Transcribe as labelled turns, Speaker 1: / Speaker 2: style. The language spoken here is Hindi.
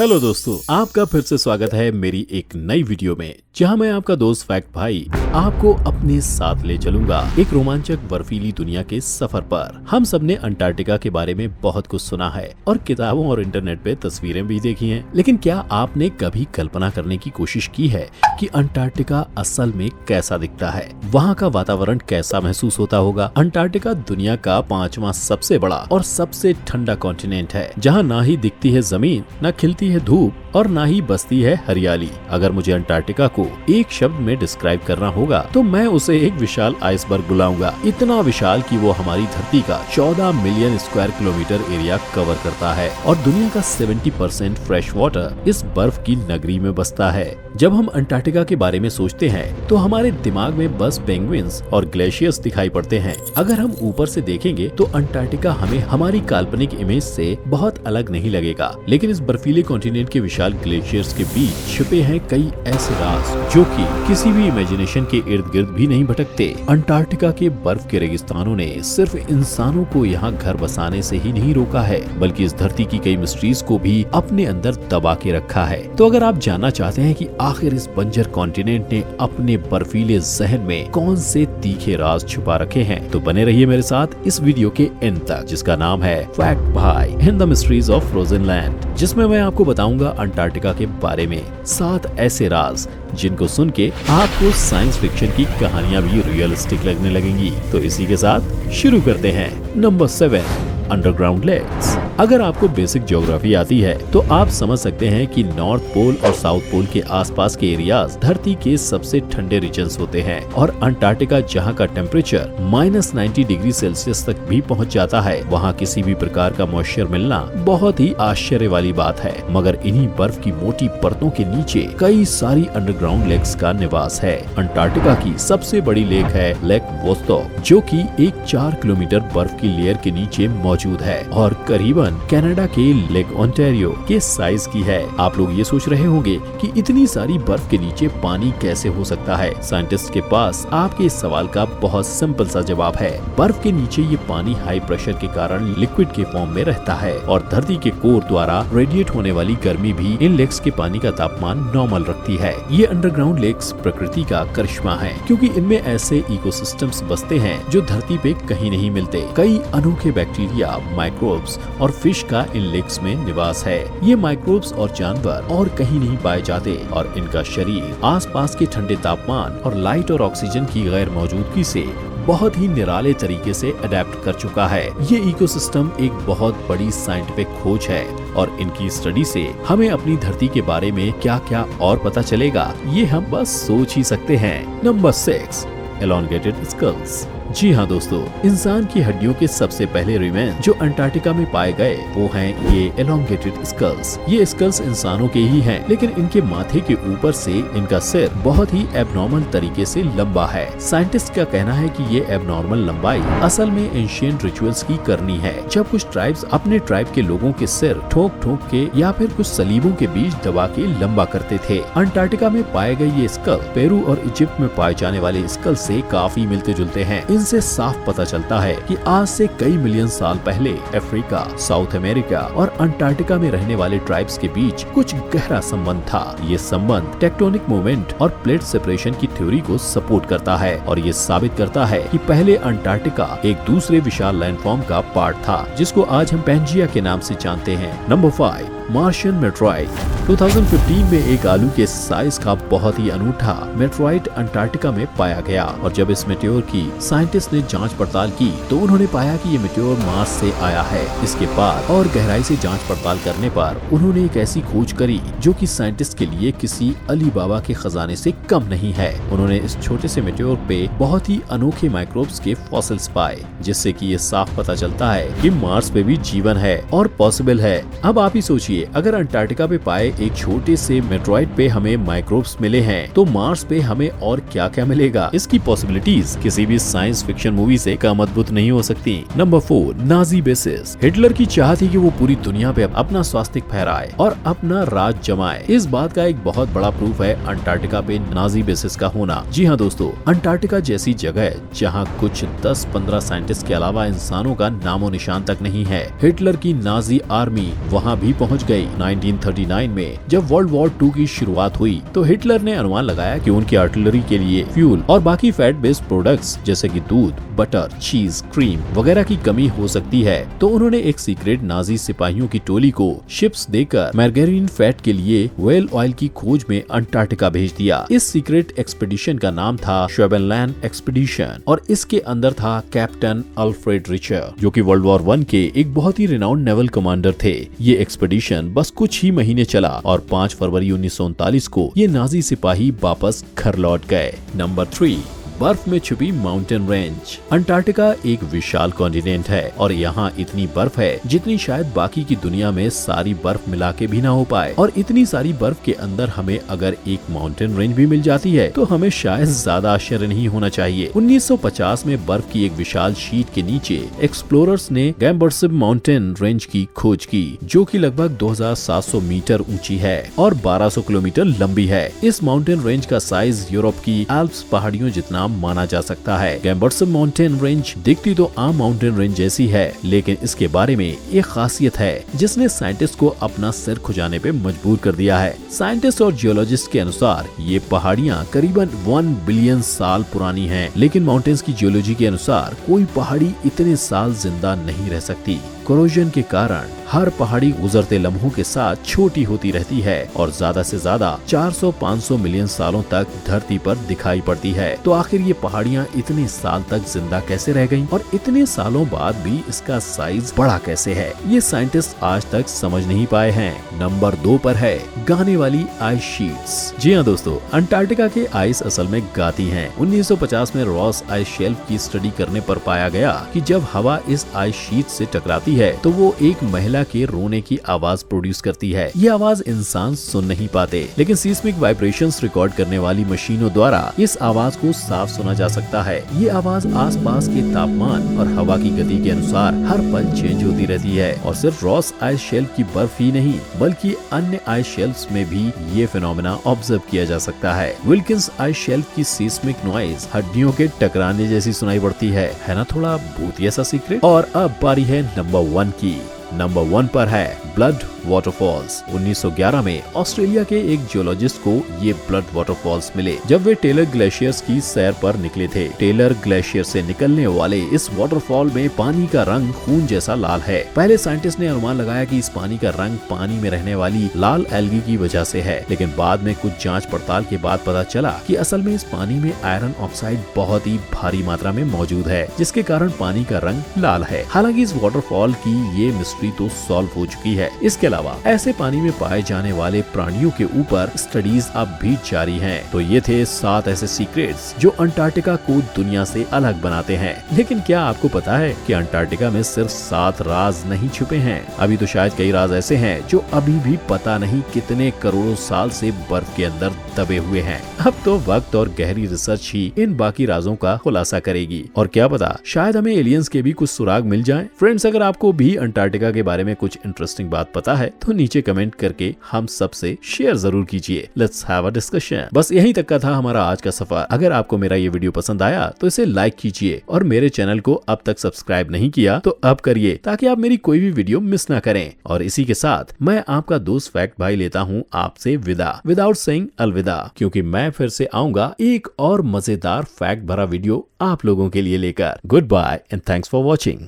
Speaker 1: हेलो दोस्तों, आपका फिर से स्वागत है मेरी एक नई वीडियो में, जहाँ मैं आपका दोस्त फैक्ट भाई आपको अपने साथ ले चलूँगा एक रोमांचक बर्फीली दुनिया के सफ़र पर। हम सबने अंटार्कटिका के बारे में बहुत कुछ सुना है और किताबों और इंटरनेट पे तस्वीरें भी देखी हैं। लेकिन क्या आपने कभी कल्पना करने की कोशिश की है कि अंटार्कटिका असल में कैसा दिखता है? वहाँ का वातावरण कैसा महसूस होता होगा? अंटार्कटिका दुनिया का पांचवा सबसे बड़ा और सबसे ठंडा कॉन्टिनेंट है, जहाँ ना ही दिखती है ज़मीन, न खिलती है धूप और ना ही बसती है हरियाली। अगर मुझे अंटार्कटिका को एक शब्द में डिस्क्राइब करना होगा तो मैं उसे एक विशाल आइसबर्ग बुलाऊँगा। इतना विशाल कि वो हमारी धरती का 14 million square kilometre area cover करता है और दुनिया का 70 परसेंट फ्रेश वाटर इस बर्फ़ की नगरी में बसता है। जब हम अंटार्कटिका के बारे में सोचते हैं तो हमारे दिमाग में बस पेंगुइन्स और ग्लेशियर्स दिखाई पड़ते हैं। अगर हम ऊपर से देखेंगे तो अंटार्कटिका हमें हमारी काल्पनिक इमेज से बहुत अलग नहीं लगेगा। लेकिन इस बर्फीले कॉन्टिनेंट के विशाल ग्लेशियर्स के बीच छिपे हैं कई ऐसे राज जो कि किसी भी इमेजिनेशन के इर्द गिर्द भी नहीं भटकते। अंटार्कटिका के बर्फ़ के रेगिस्तानों ने सिर्फ़ इंसानों को यहाँ घर बसाने से ही नहीं रोका है, बल्कि इस धरती की कई मिस्ट्रीज को भी अपने अंदर दबा के रखा है। तो अगर आप जानना चाहते हैं कि आखिर इस बंजर कॉन्टिनेंट ने अपने बर्फीले जहन में कौन से तीखे राज छुपा रखे हैं तो बने रहिए मेरे साथ इस वीडियो के एंड तक, जिसका नाम है फैक्ट भाई in the mysteries of frozen land जिसमें मैं आपको बताऊँगा अंटार्कटिका के बारे में। सात ऐसे राज, जिनको सुन के आपको साइंस फिक्शन की कहानियाँ भी रियलिस्टिक लगने लगेंगी। तो इसी के साथ शुरू करते हैं। नंबर सेवन अंडरग्राउंड लेक्स अगर आपको बेसिक ज्योग्राफी आती है तो आप समझ सकते हैं कि नॉर्थ पोल और साउथ पोल के आसपास के एरियाज़ धरती के सबसे ठंडे रीजन होते हैं और अंटार्कटिका जहाँ का temperature minus ninety degree Celsius तक भी पहुँच जाता है, वहाँ किसी भी प्रकार का मॉइस्चर मिलना बहुत ही आश्चर्य वाली बात है। मगर इन्हीं बर्फ़ की मोटी परतों के नीचे कई सारी अंडरग्राउंड लेक्स का निवास है। अंटार्कटिका की सबसे बड़ी लेक है लेक वोस्तो जो कि एक चार किलोमीटर बर्फ़ की लेयर के नीचे मौजूद है और करीबन कनाडा के लेक ओंटेरियो के साइज़ की है। आप लोग ये सोच रहे होंगे कि इतनी सारी बर्फ़ के नीचे पानी कैसे हो सकता है। साइंटिस्ट के पास आपके इस सवाल का बहुत सिंपल सा जवाब है। बर्फ़ के नीचे ये पानी हाई प्रेशर के कारण लिक्विड के फॉर्म में रहता है और धरती के कोर द्वारा रेडिएट होने वाली गर्मी भी इन लेक्स के पानी का तापमान नॉर्मल रखती है। ये अंडरग्राउंड लेक्स प्रकृति का करिश्मा है, क्योंकि इनमें ऐसे इकोसिस्टम्स बसते हैं जो धरती पे कहीं नहीं मिलते। कई अनोखे बैक्टीरिया माइक्रोब्स और फ़िश का इन लेक्स में निवास है। ये माइक्रोब्स और जानवर और कहीं नहीं पाए जाते और इनका शरीर आसपास के ठंडे तापमान और लाइट और ऑक्सीजन की गैर मौजूदगी से बहुत ही निराले तरीके से अडेप्ट कर चुका है। ये इकोसिस्टम एक बहुत बड़ी साइंटिफिक खोज है और इनकी स्टडी से हमें अपनी धरती के बारे में क्या क्या और पता चलेगा, ये हम बस सोच ही सकते हैं। नंबर सिक्स, elongated skulls जी हाँ दोस्तों, इंसान की हड्डियों के सबसे पहले रिमेन जो अंटार्कटिका में पाए गए, वो हैं ये एलोंगेटेड स्कल्स ये स्कल्स इंसानों के ही हैं, लेकिन इनके माथे के ऊपर से इनका सिर बहुत ही एबनॉर्मल तरीके से लंबा है। साइंटिस्ट का कहना है कि ये एबनॉर्मल लंबाई असल में एंशियंट रिचुअल्स की करनी है। जब कुछ ट्राइब्स अपने ट्राइब के लोगों के सिर ठोक ठोक के या फिर कुछ सलीबों के बीच दबा के लंबा करते थे। अंटार्कटिका में पाए गए ये स्कल पेरू और इजिप्ट में पाए जाने वाले स्कल से काफ़ी मिलते जुलते हैं। इनसे साफ़ पता चलता है कि आज से कई मिलियन साल पहले अफ्रीका, साउथ अमेरिका और अंटार्कटिका में रहने वाले ट्राइब्स के बीच कुछ गहरा संबंध था। ये संबंध टेक्टोनिक मूवमेंट और प्लेट सेपरेशन की थ्योरी को सपोर्ट करता है और ये साबित करता है कि पहले अंटार्कटिका एक दूसरे विशाल लैंडफॉर्म का पार्ट था, जिसको आज हम पेंजिया के नाम से जानते हैं। नंबर फाइव मार्शियन मेट्रॉइड 2015 में एक आलू के साइज़ का बहुत ही अनूठा मेट्रॉइड अंटार्कटिका में पाया गया और जब इस मेट्योर की साइंटिस्ट ने जाँच पड़ताल की तो उन्होंने पाया कि ये मेट्योर मार्स से आया है। इसके बाद और गहराई से जाँच पड़ताल करने पर उन्होंने एक ऐसी खोज करी, जो कि साइंटिस्ट के लिए किसी अली बाबा के खजाने से कम नहीं है। उन्होंने इस छोटे से मेट्योर पे बहुत ही अनोखे माइक्रोब्स के फॉसिल्स पाए, जिससे कि ये साफ़ पता चलता है कि मार्स पे भी जीवन है और पॉसिबल है। अब आप ही सोचिए अगर अंटार्कटिका पे पाए एक छोटे से मेट्रॉइड पे हमें माइक्रोब्स मिले हैं तो मार्स पे हमें और क्या क्या मिलेगा? इसकी पॉसिबिलिटीज किसी भी साइंस फिक्शन मूवी से कम अद्भुत नहीं हो सकती। Number four Nazi bases Hitler की चाह थी कि वो पूरी दुनिया पे अपना स्वास्थ्य फहराए और अपना राज जमाए। इस बात का एक बहुत बड़ा प्रूफ है अंटार्कटिका पे नाजी बेसिस का होना। जी हाँ दोस्तों, अंटार्कटिका जैसी जगह जहाँ कुछ 10-15 साइंटिस्ट के अलावा इंसानों का नामो निशान तक नहीं है। हिटलर की नाजी आर्मी वहाँ भी पहुँच गई 1939 में जब वर्ल्ड वॉर टू की शुरुआत हुई तो हिटलर ने अनुमान लगाया कि उनकी आर्टिलरी के लिए फ्यूल और बाकी फैट बेस्ड प्रोडक्ट्स, जैसे कि दूध, बटर, चीज़, क्रीम वगैरह की कमी हो सकती है। तो उन्होंने एक सीक्रेट नाजी सिपाहियों की टोली को शिप्स देकर मैरगेरिन फैट के लिए वेल ऑयल की खोज में अंटार्कटिका भेज दिया। इस सीक्रेट एक्सपीडिशन का नाम था शेबनलैंड एक्सपीडिशन और इसके अंदर था कैप्टन अल्फ्रेड रिचर, जो कि वर्ल्ड वॉर वन के एक बहुत ही रिनाउंड नेवल कमांडर थे। ये एक्सपीडिशन बस कुछ ही महीने चला और 5 फरवरी उन्नीस सौ उनतालीस को ये नाजी सिपाही वापस घर लौट गए। नंबर थ्री बर्फ़ में छुपी माउंटेन रेंज अंटार्कटिका एक विशाल कॉन्टिनेंट है और यहाँ इतनी बर्फ़ है जितनी शायद बाकी की दुनिया में सारी बर्फ़ मिला के भी ना हो पाए। और इतनी सारी बर्फ़ के अंदर हमें अगर एक माउंटेन रेंज भी मिल जाती है तो हमें शायद ज़्यादा आश्चर्य नहीं होना चाहिए। 1950 में बर्फ़ की एक विशाल शीट के नीचे एक्सप्लोरर्स ने गैम्बर्सिब माउंटेन रेंज की खोज की, जो की लगभग दो हज़ार सात सौ मीटर ऊँची है और बारह किलोमीटर लंबी है। इस माउंटेन रेंज का साइज़ यूरोप की एल्प्स पहाड़ियों जितना माना जा सकता है। गैम्बर्सन माउंटेन रेंज दिखती तो आम माउंटेन रेंज जैसी है, लेकिन इसके बारे में एक खासियत है, जिसने साइंटिस्ट को अपना सिर खुजाने पे मजबूर कर दिया है। साइंटिस्ट और जियोलॉजिस्ट के अनुसार, ये पहाड़ियाँ करीबन वन बिलियन साल पुरानी है, लेकिन माउंटेन्स की जियोलॉजी के अनुसार, कोई पहाड़ी इतने साल ज़िंदा नहीं रह सकती। कोरोजन के कारण हर पहाड़ी गुजरते लम्हों के साथ छोटी होती रहती है और ज़्यादा से ज़्यादा 400-500 मिलियन सालों तक धरती पर दिखाई पड़ती है। तो आखिर ये पहाड़ियाँ इतने साल तक ज़िंदा कैसे रह गई और इतने सालों बाद भी इसका साइज़ बड़ा कैसे है? ये साइंटिस्ट आज तक समझ नहीं पाए हैं। नंबर दो पर है, गाने वाली आइस शीट्स जी हाँ दोस्तों, अंटार्कटिका के आइस असल में गाती हैं। 1950 में रॉस आइस शेल्फ की स्टडी करने पर पाया गया कि जब हवा इस आइस शीट से टकराती है तो वो एक महिला के रोने की आवाज़ प्रोड्यूस करती है। ये आवाज़ इंसान सुन नहीं पाते, लेकिन सीस्मिक वाइब्रेशंस रिकॉर्ड करने वाली मशीनों द्वारा इस आवाज़ को साफ़ सुना जा सकता है। ये आवाज़ आसपास के तापमान और हवा की गति के अनुसार हर पल चेंज होती रहती है, और सिर्फ़ रॉस आइस शेल्फ की बर्फ़ ही नहीं, बल्कि अन्य आइस शेल्फ में भी ये फिनोमिना ऑब्ज़र्व किया जा सकता है। विल्किंस आइस शेल्फ की सीस्मिक नॉइज़ हड्डियों के टकराने जैसी सुनाई पड़ती है। है ना थोड़ा भूतिया ऐसा सीक्रेट और अब बारी है नंबर वन की। नंबर वन पर है ब्लड वाटरफॉल्स 1911 में ऑस्ट्रेलिया के एक जियोलॉजिस्ट को ये ब्लड वाटरफॉल्स मिले, जब वे टेलर ग्लेशियर्स की सैर पर निकले थे। टेलर ग्लेशियर से निकलने वाले इस वाटरफॉल में पानी का रंग खून जैसा लाल है। पहले साइंटिस्ट ने अनुमान लगाया कि इस पानी का रंग पानी में रहने वाली लाल एल्गी की वजह से है, लेकिन बाद में कुछ जाँच पड़ताल के बाद पता चला कि असल में इस पानी में आयरन ऑक्साइड बहुत ही भारी मात्रा में मौजूद है, जिसके कारण पानी का रंग लाल है। हालाँकि इस वाटरफॉल की ये मिस्ट्री तो सॉल्व हो चुकी है। इसके अलावा, ऐसे पानी में पाए जाने वाले प्राणियों के ऊपर स्टडीज़ अब भी जारी हैं। तो ये थे सात ऐसे सीक्रेट्स जो अंटार्कटिका को दुनिया से अलग बनाते हैं। लेकिन क्या आपको पता है कि अंटार्कटिका में सिर्फ़ सात राज नहीं छुपे हैं? अभी तो शायद कई राज ऐसे हैं जो अभी भी पता नहीं कितने करोड़ों साल से बर्फ़ के अंदर दबे हुए हैं। अब तो वक्त और गहरी रिसर्च ही इन बाकी राजों का खुलासा करेगी। और क्या पता, शायद हमें एलियंस के भी कुछ सुराग मिल जाए? फ्रेंड्स अगर आपको भी अंटार्कटिका के बारे में कुछ इंटरेस्टिंग बात पता है तो नीचे कमेंट करके हम सबसे शेयर ज़रूर कीजिए। लेट्स हैव अ डिस्कशन बस यहीं तक का था हमारा आज का सफ़र। अगर आपको मेरा ये वीडियो पसंद आया तो इसे लाइक कीजिए और मेरे चैनल को अब तक सब्सक्राइब नहीं किया तो अब करिए, ताकि आप मेरी कोई भी वीडियो मिस ना करें। और इसी के साथ, मैं आपका दोस्त फैक्ट भाई लेता हूँ आपसे विदा। विदाउट सेइंग अलविदा, क्योंकि मैं फिर से आऊँगा एक और मज़ेदार फैक्ट भरा वीडियो आप लोगों के लिए लेकर। Goodbye and thanks for watching